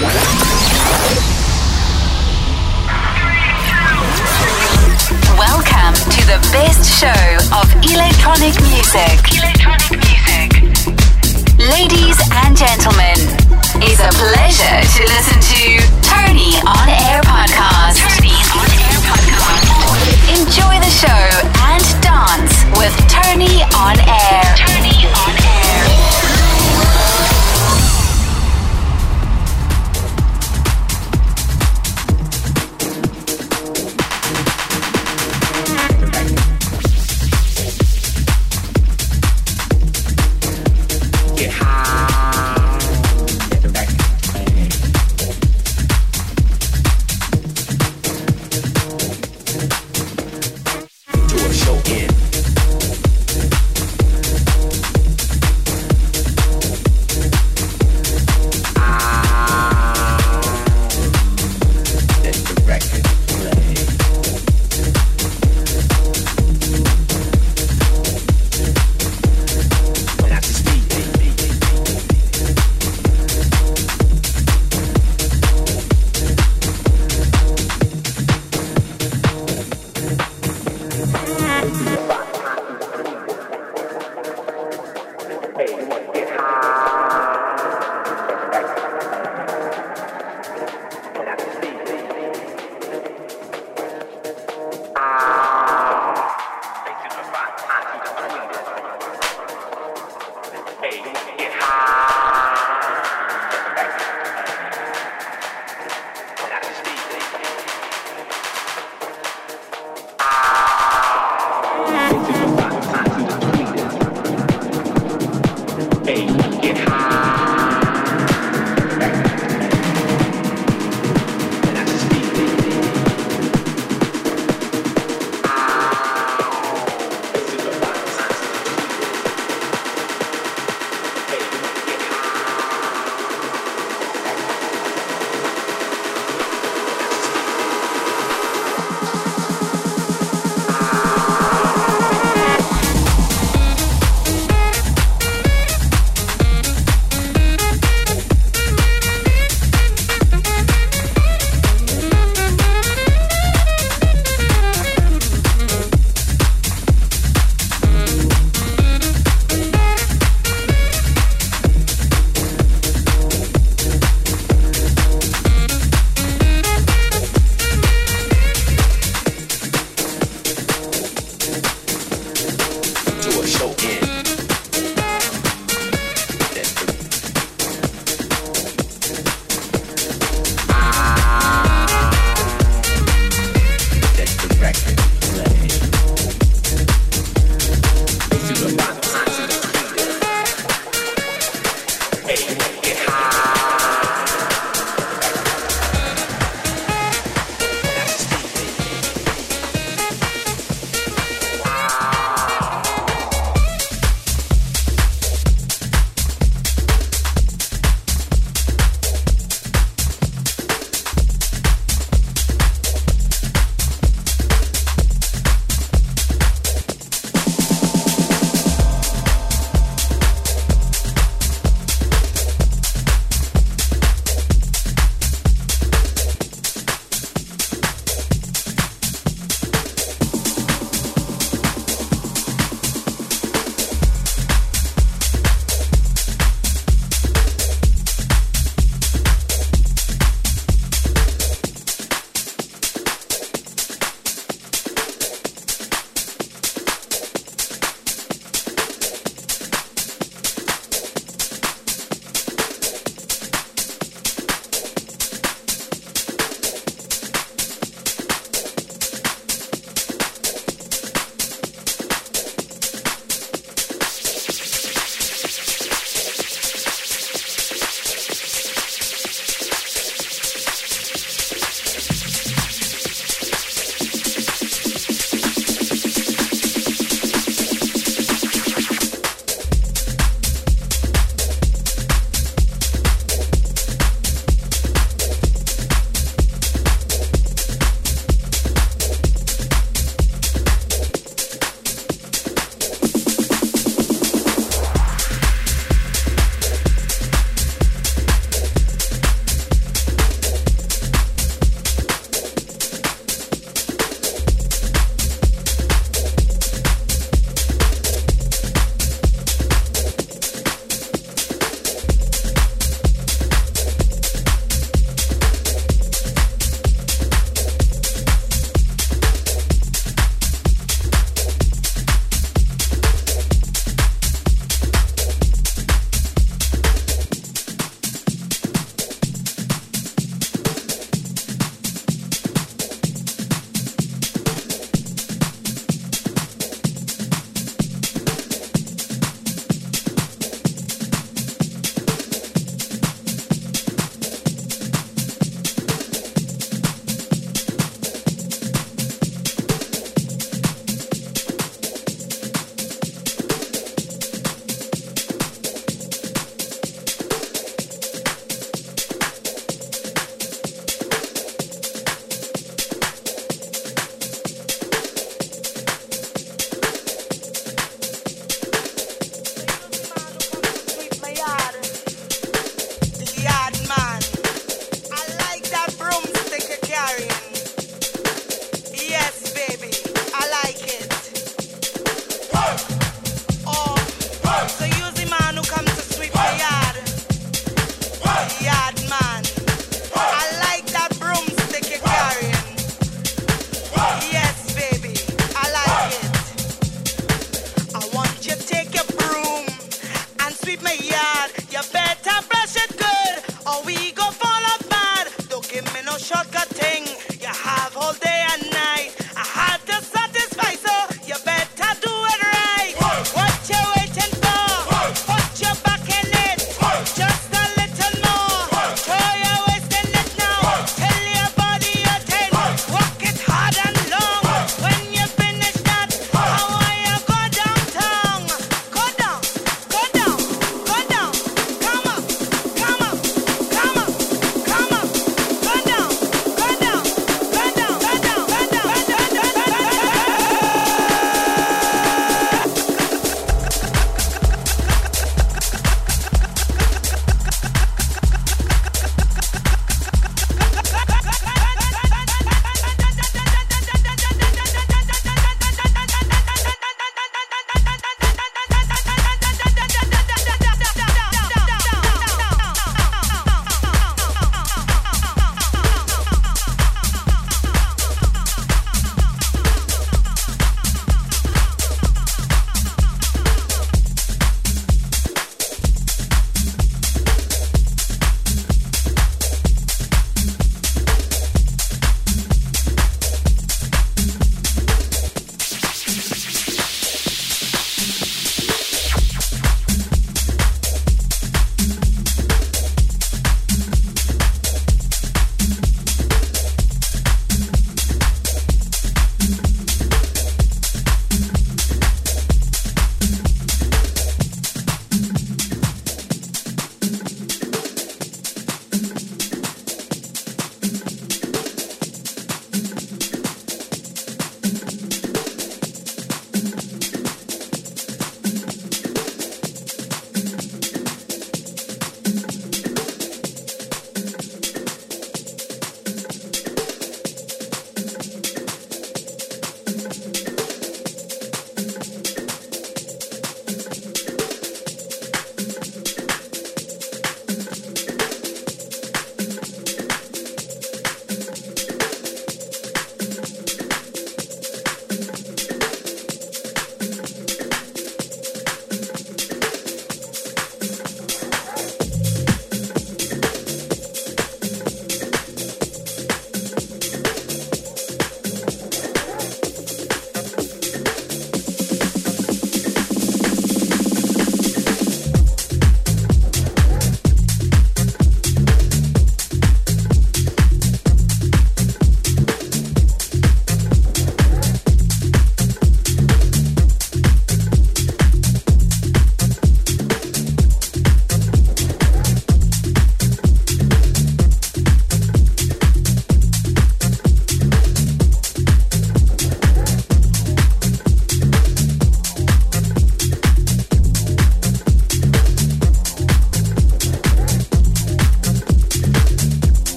Welcome to the best show of electronic music. Electronic music. Ladies and gentlemen, it's a pleasure to listen to Tony on Air Podcast. Tony on Air Podcast. Enjoy the show and dance with Tony on Air.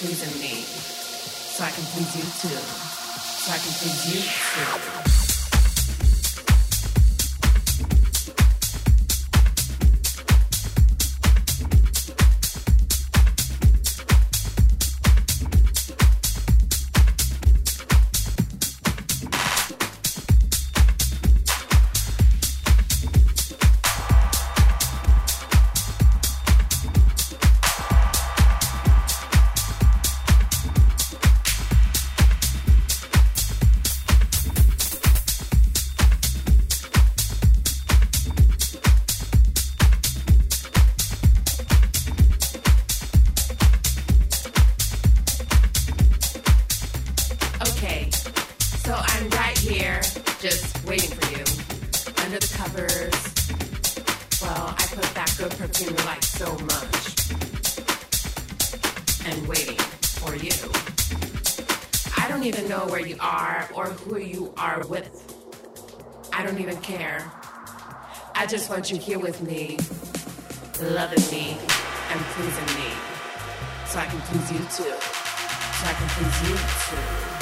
Just want you here with me, loving me and pleasing me, so I can please you too. So I can please you too.